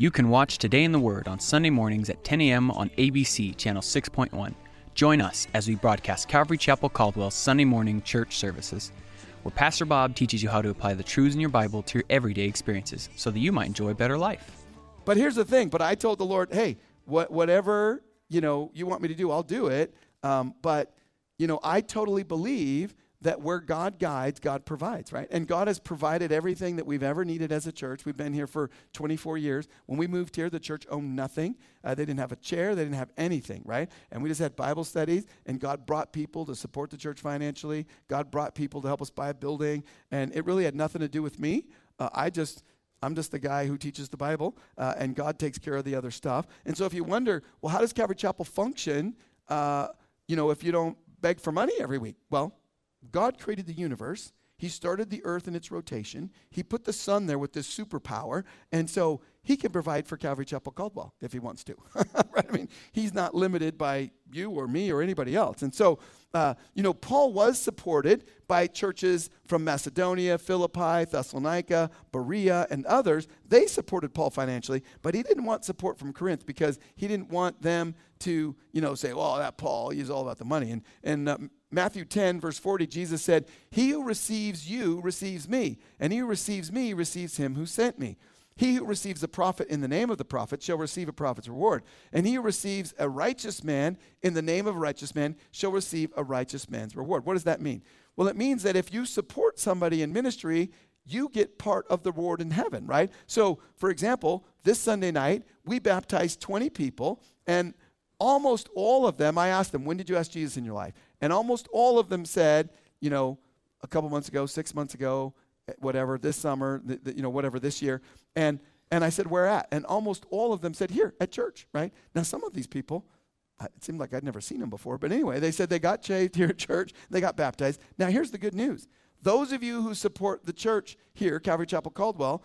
You can watch Today in the Word on Sunday mornings at 10 a.m. on ABC Channel 6.1. Join us as we broadcast Calvary Chapel Caldwell's Sunday morning church services, where Pastor Bob teaches you how to apply the truths in your Bible to your everyday experiences so that you might enjoy a better life. But here's the thing. But I told the Lord, hey, what, whatever you know you want me to do, I'll do it. Um, but you know, I totally believe that where God guides, God provides, right? And God has provided everything that we've ever needed as a church. We've been here for 24 years. When we moved here, the church owned nothing. Uh, they didn't have a chair, they didn't have anything, right? And we just had Bible studies, and God brought people to support the church financially. God brought people to help us buy a building, and it really had nothing to do with me. Uh, I just I'm just the guy who teaches the Bible, uh, and God takes care of the other stuff. And so, if you wonder, well, how does Calvary Chapel function? Uh, you know, if you don't beg for money every week, well, God created the universe. He started the earth in its rotation. He put the sun there with this superpower. And so he can provide for Calvary Chapel Caldwell if he wants to. right? I mean, he's not limited by you or me or anybody else. And so, uh, you know, Paul was supported by churches from Macedonia, Philippi, Thessalonica, Berea, and others. They supported Paul financially, but he didn't want support from Corinth because he didn't want them to, you know, say, well, that Paul, he's all about the money. And, and uh, Matthew 10, verse 40, Jesus said, He who receives you receives me, and he who receives me receives him who sent me. He who receives a prophet in the name of the prophet shall receive a prophet's reward. And he who receives a righteous man in the name of a righteous man shall receive a righteous man's reward. What does that mean? Well, it means that if you support somebody in ministry, you get part of the reward in heaven, right? So, for example, this Sunday night, we baptized 20 people, and almost all of them, I asked them, When did you ask Jesus in your life? And almost all of them said, you know, a couple months ago, six months ago, whatever, this summer, th- th- you know, whatever, this year. And, and I said, where at? And almost all of them said, here, at church, right? Now, some of these people, it seemed like I'd never seen them before, but anyway, they said they got shaved here at church, they got baptized. Now, here's the good news. Those of you who support the church here, Calvary Chapel Caldwell,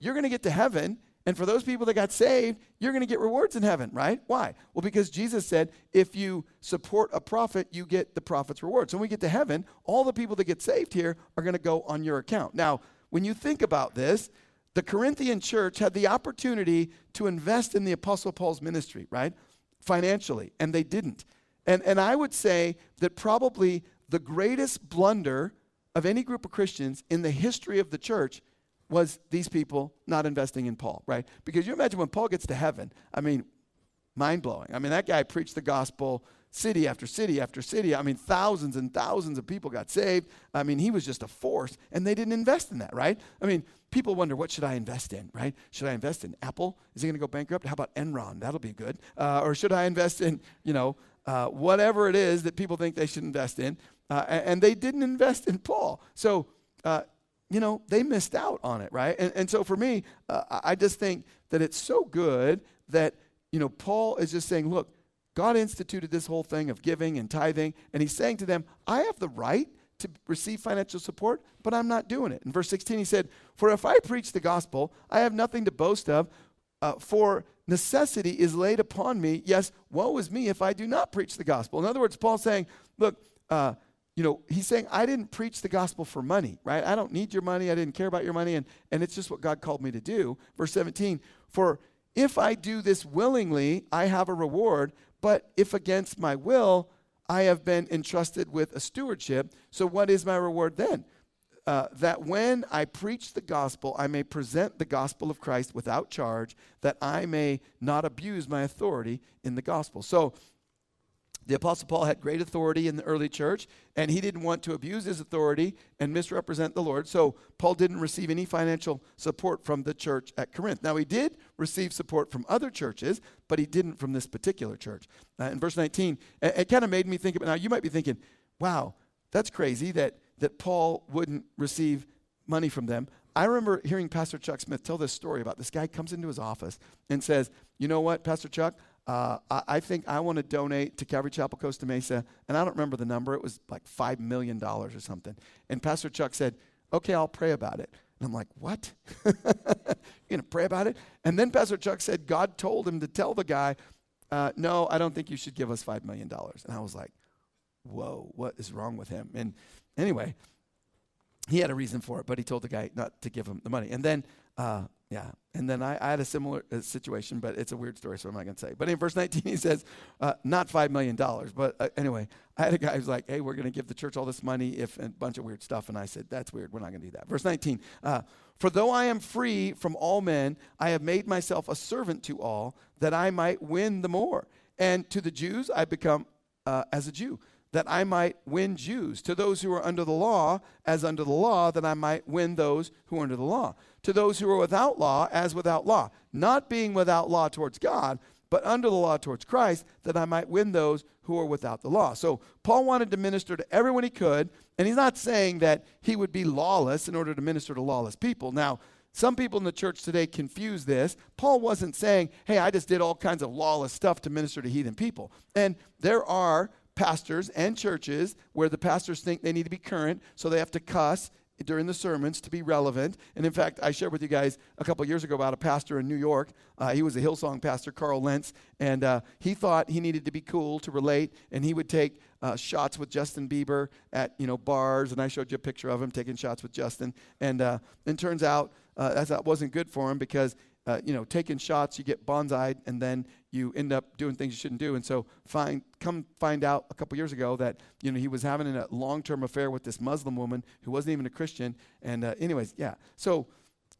you're going to get to heaven and for those people that got saved, you're going to get rewards in heaven, right? Why? Well, because Jesus said, if you support a prophet, you get the prophet's reward. So when we get to heaven, all the people that get saved here are going to go on your account. Now, when you think about this, the Corinthian church had the opportunity to invest in the Apostle Paul's ministry, right? Financially, and they didn't. And, and I would say that probably the greatest blunder of any group of Christians in the history of the church was these people not investing in Paul, right? Because you imagine when Paul gets to heaven, I mean, mind blowing. I mean, that guy preached the gospel city after city after city. I mean, thousands and thousands of people got saved. I mean, he was just a force, and they didn't invest in that, right? I mean, people wonder, what should I invest in, right? Should I invest in Apple? Is he going to go bankrupt? How about Enron? That'll be good. Uh, or should I invest in, you know, uh, whatever it is that people think they should invest in? Uh, and they didn't invest in Paul. So, uh, you know, they missed out on it, right? And, and so for me, uh, I just think that it's so good that, you know, Paul is just saying, look, God instituted this whole thing of giving and tithing, and he's saying to them, I have the right to receive financial support, but I'm not doing it. In verse 16, he said, For if I preach the gospel, I have nothing to boast of, uh, for necessity is laid upon me. Yes, woe is me if I do not preach the gospel. In other words, Paul's saying, Look, uh, you know, he's saying, I didn't preach the gospel for money, right? I don't need your money. I didn't care about your money. And, and it's just what God called me to do. Verse 17, for if I do this willingly, I have a reward. But if against my will, I have been entrusted with a stewardship. So what is my reward then? Uh, that when I preach the gospel, I may present the gospel of Christ without charge, that I may not abuse my authority in the gospel. So the Apostle Paul had great authority in the early church, and he didn't want to abuse his authority and misrepresent the Lord. So Paul didn't receive any financial support from the church at Corinth. Now, he did receive support from other churches, but he didn't from this particular church. Uh, in verse 19, it, it kind of made me think about now, you might be thinking, wow, that's crazy that, that Paul wouldn't receive money from them. I remember hearing Pastor Chuck Smith tell this story about this guy comes into his office and says, You know what, Pastor Chuck? Uh, I, I think I want to donate to Calvary Chapel Costa Mesa, and I don't remember the number. It was like $5 million or something. And Pastor Chuck said, okay, I'll pray about it. And I'm like, what? You're going to pray about it? And then Pastor Chuck said God told him to tell the guy, uh, no, I don't think you should give us $5 million. And I was like, whoa, what is wrong with him? And anyway, he had a reason for it, but he told the guy not to give him the money. And then, uh, yeah, and then I, I had a similar uh, situation, but it's a weird story, so I'm not going to say. But in verse 19, he says, uh, not $5 million. But uh, anyway, I had a guy who's like, hey, we're going to give the church all this money if a bunch of weird stuff. And I said, that's weird. We're not going to do that. Verse 19, uh, for though I am free from all men, I have made myself a servant to all that I might win the more. And to the Jews, I become uh, as a Jew that I might win Jews. To those who are under the law, as under the law, that I might win those who are under the law. To those who are without law, as without law. Not being without law towards God, but under the law towards Christ, that I might win those who are without the law. So Paul wanted to minister to everyone he could, and he's not saying that he would be lawless in order to minister to lawless people. Now, some people in the church today confuse this. Paul wasn't saying, hey, I just did all kinds of lawless stuff to minister to heathen people. And there are pastors and churches where the pastors think they need to be current, so they have to cuss during the sermons to be relevant. And in fact, I shared with you guys a couple years ago about a pastor in New York. Uh, he was a Hillsong pastor, Carl Lentz, and uh, he thought he needed to be cool to relate, and he would take uh, shots with Justin Bieber at you know bars. And I showed you a picture of him taking shots with Justin. And uh, it turns out uh, that wasn't good for him because uh, you know, taking shots, you get bonsai, and then you end up doing things you shouldn't do. And so, find come find out a couple years ago that you know he was having a long-term affair with this Muslim woman who wasn't even a Christian. And uh, anyways, yeah. So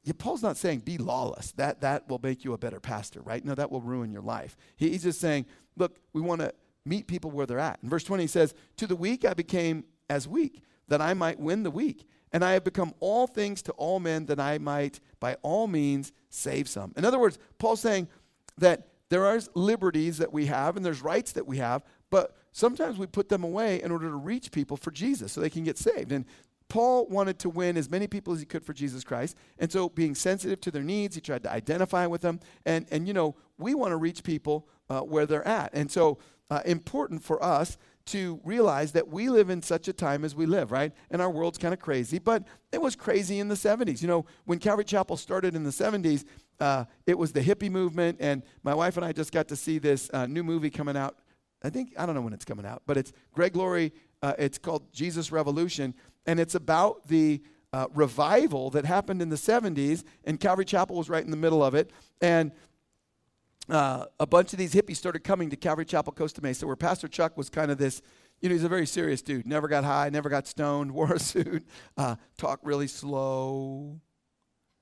yeah, Paul's not saying be lawless. That that will make you a better pastor, right? No, that will ruin your life. He, he's just saying, look, we want to meet people where they're at. In verse 20, he says, "To the weak I became as weak, that I might win the weak." And I have become all things to all men that I might by all means save some. In other words, Paul's saying that there are liberties that we have and there's rights that we have, but sometimes we put them away in order to reach people for Jesus so they can get saved. And Paul wanted to win as many people as he could for Jesus Christ. And so, being sensitive to their needs, he tried to identify with them. And, and you know, we want to reach people uh, where they're at. And so, uh, important for us to realize that we live in such a time as we live, right? And our world's kind of crazy, but it was crazy in the 70s. You know, when Calvary Chapel started in the 70s, uh, it was the hippie movement, and my wife and I just got to see this uh, new movie coming out. I think, I don't know when it's coming out, but it's Greg Laurie. Uh, it's called Jesus Revolution, and it's about the uh, revival that happened in the 70s, and Calvary Chapel was right in the middle of it. And uh, a bunch of these hippies started coming to Calvary Chapel, Costa Mesa, where Pastor Chuck was kind of this, you know, he's a very serious dude. Never got high, never got stoned, wore a suit, uh, talked really slow.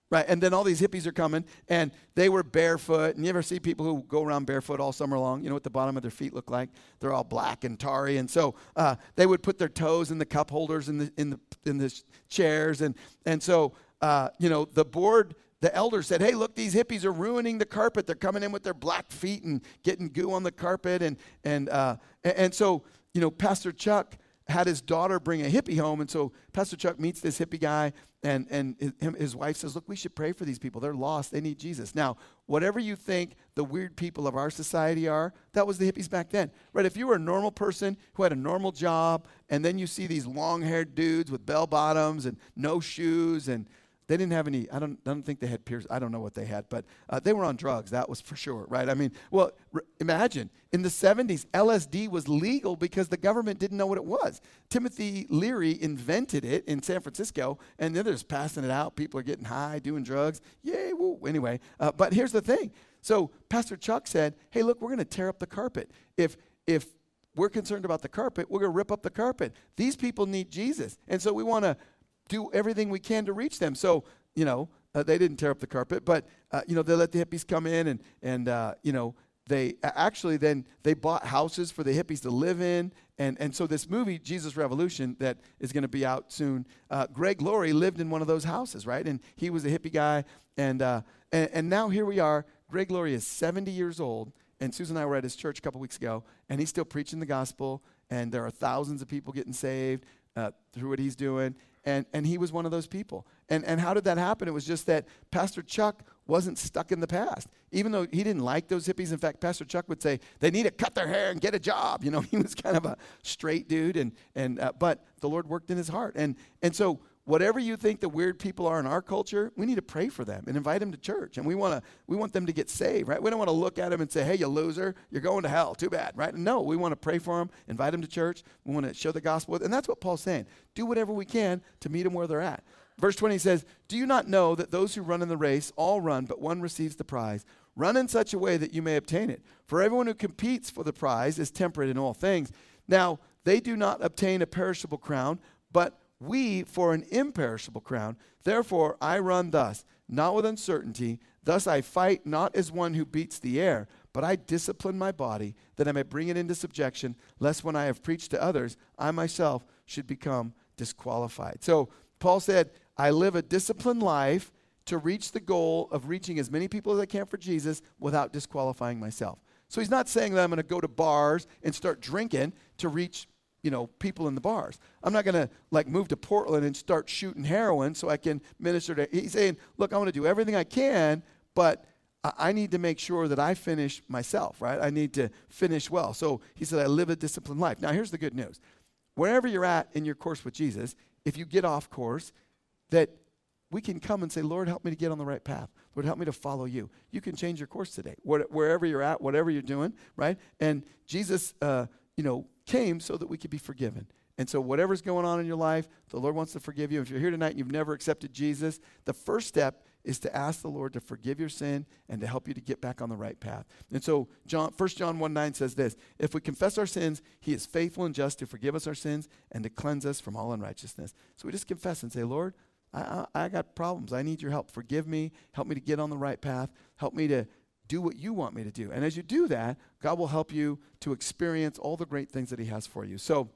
Right, and then all these hippies are coming, and they were barefoot. And you ever see people who go around barefoot all summer long? You know what the bottom of their feet look like? They're all black and tarry, and so uh, they would put their toes in the cup holders in the in the in the chairs, and and so uh, you know the board the elder said, Hey, look, these hippies are ruining the carpet. They're coming in with their black feet and getting goo on the carpet. And, and, uh, and so, you know, Pastor Chuck had his daughter bring a hippie home. And so Pastor Chuck meets this hippie guy, and, and his, his wife says, Look, we should pray for these people. They're lost. They need Jesus. Now, whatever you think the weird people of our society are, that was the hippies back then. Right? If you were a normal person who had a normal job, and then you see these long haired dudes with bell bottoms and no shoes and they didn't have any, I don't, I don't think they had pierce. I don't know what they had, but uh, they were on drugs, that was for sure, right? I mean, well, r- imagine in the 70s, LSD was legal because the government didn't know what it was. Timothy Leary invented it in San Francisco, and then they're just passing it out. People are getting high, doing drugs. Yay, woo. Anyway, uh, but here's the thing. So Pastor Chuck said, hey, look, we're going to tear up the carpet. If, if we're concerned about the carpet, we're going to rip up the carpet. These people need Jesus. And so we want to do everything we can to reach them. So, you know, uh, they didn't tear up the carpet, but, uh, you know, they let the hippies come in and, and uh, you know, they actually then they bought houses for the hippies to live in. And, and so this movie jesus revolution that is going to be out soon uh, greg laurie lived in one of those houses right? And he was a hippie guy. And, uh, and, and now here we are. Greg laurie is 70 years old and susan and i were at his church a couple weeks ago and he's still preaching the gospel and there are thousands of people getting saved uh, through what he's doing And, and he was one of those people. And, and how did that happen? It was just that Pastor Chuck wasn't stuck in the past. Even though he didn't like those hippies. In fact, Pastor Chuck would say, they need to cut their hair and get a job. You know, he was kind of a straight dude. And, and, uh, but the Lord worked in his heart. And, and so whatever you think the weird people are in our culture, we need to pray for them and invite them to church. And we want to we want them to get saved, right? We don't want to look at them and say, "Hey, you loser, you're going to hell. Too bad." Right? No, we want to pray for them, invite them to church. We want to show the gospel. And that's what Paul's saying. Do whatever we can to meet them where they're at. Verse 20 says, "Do you not know that those who run in the race all run, but one receives the prize? Run in such a way that you may obtain it. For everyone who competes for the prize is temperate in all things. Now, they do not obtain a perishable crown, but we for an imperishable crown. Therefore, I run thus, not with uncertainty. Thus I fight not as one who beats the air, but I discipline my body, that I may bring it into subjection, lest when I have preached to others, I myself should become disqualified. So Paul said, I live a disciplined life to reach the goal of reaching as many people as I can for Jesus without disqualifying myself. So he's not saying that I'm going to go to bars and start drinking to reach you know, people in the bars. I'm not going to like move to Portland and start shooting heroin so I can minister to. He's saying, look, I want to do everything I can, but I need to make sure that I finish myself, right? I need to finish well. So he said, I live a disciplined life. Now, here's the good news. Wherever you're at in your course with Jesus, if you get off course, that we can come and say, Lord, help me to get on the right path. Lord, help me to follow you. You can change your course today, wherever you're at, whatever you're doing, right? And Jesus, uh, you know, came so that we could be forgiven. And so, whatever's going on in your life, the Lord wants to forgive you. If you're here tonight and you've never accepted Jesus, the first step is to ask the Lord to forgive your sin and to help you to get back on the right path. And so, John, 1 John 1 9 says this If we confess our sins, he is faithful and just to forgive us our sins and to cleanse us from all unrighteousness. So, we just confess and say, Lord, I, I, I got problems. I need your help. Forgive me. Help me to get on the right path. Help me to do what you want me to do. And as you do that, God will help you to experience all the great things that He has for you. So,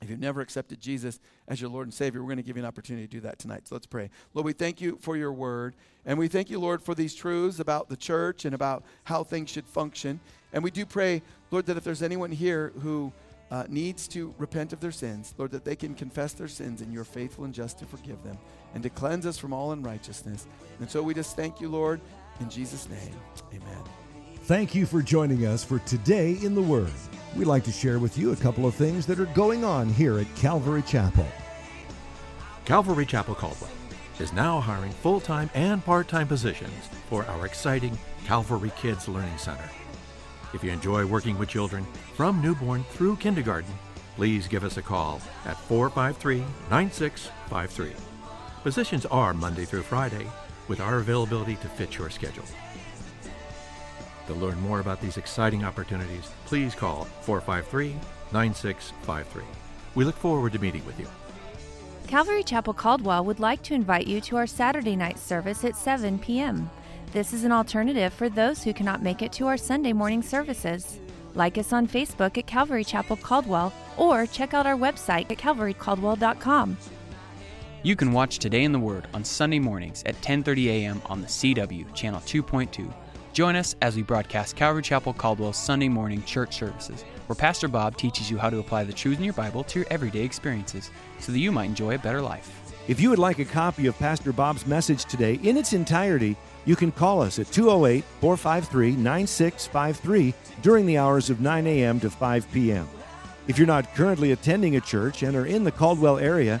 if you've never accepted Jesus as your Lord and Savior, we're going to give you an opportunity to do that tonight. So let's pray. Lord, we thank you for your word. And we thank you, Lord, for these truths about the church and about how things should function. And we do pray, Lord, that if there's anyone here who uh, needs to repent of their sins, Lord, that they can confess their sins and you're faithful and just to forgive them and to cleanse us from all unrighteousness. And so we just thank you, Lord, in Jesus' name, amen. Thank you for joining us for Today in the Word. We'd like to share with you a couple of things that are going on here at Calvary Chapel. Calvary Chapel Caldwell is now hiring full time and part time positions for our exciting Calvary Kids Learning Center. If you enjoy working with children from newborn through kindergarten, please give us a call at 453 9653. Positions are Monday through Friday, with our availability to fit your schedule. To learn more about these exciting opportunities, please call 453 9653. We look forward to meeting with you. Calvary Chapel Caldwell would like to invite you to our Saturday night service at 7 p.m. This is an alternative for those who cannot make it to our Sunday morning services. Like us on Facebook at Calvary Chapel Caldwell or check out our website at calvarycaldwell.com. You can watch Today in the Word on Sunday mornings at 10:30 a.m. on the CW channel 2.2. Join us as we broadcast Calvary Chapel Caldwell's Sunday morning church services, where Pastor Bob teaches you how to apply the truths in your Bible to your everyday experiences so that you might enjoy a better life. If you would like a copy of Pastor Bob's message today in its entirety, you can call us at 208 453 9653 during the hours of 9 a.m. to 5 p.m. If you're not currently attending a church and are in the Caldwell area,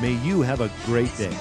May you have a great day.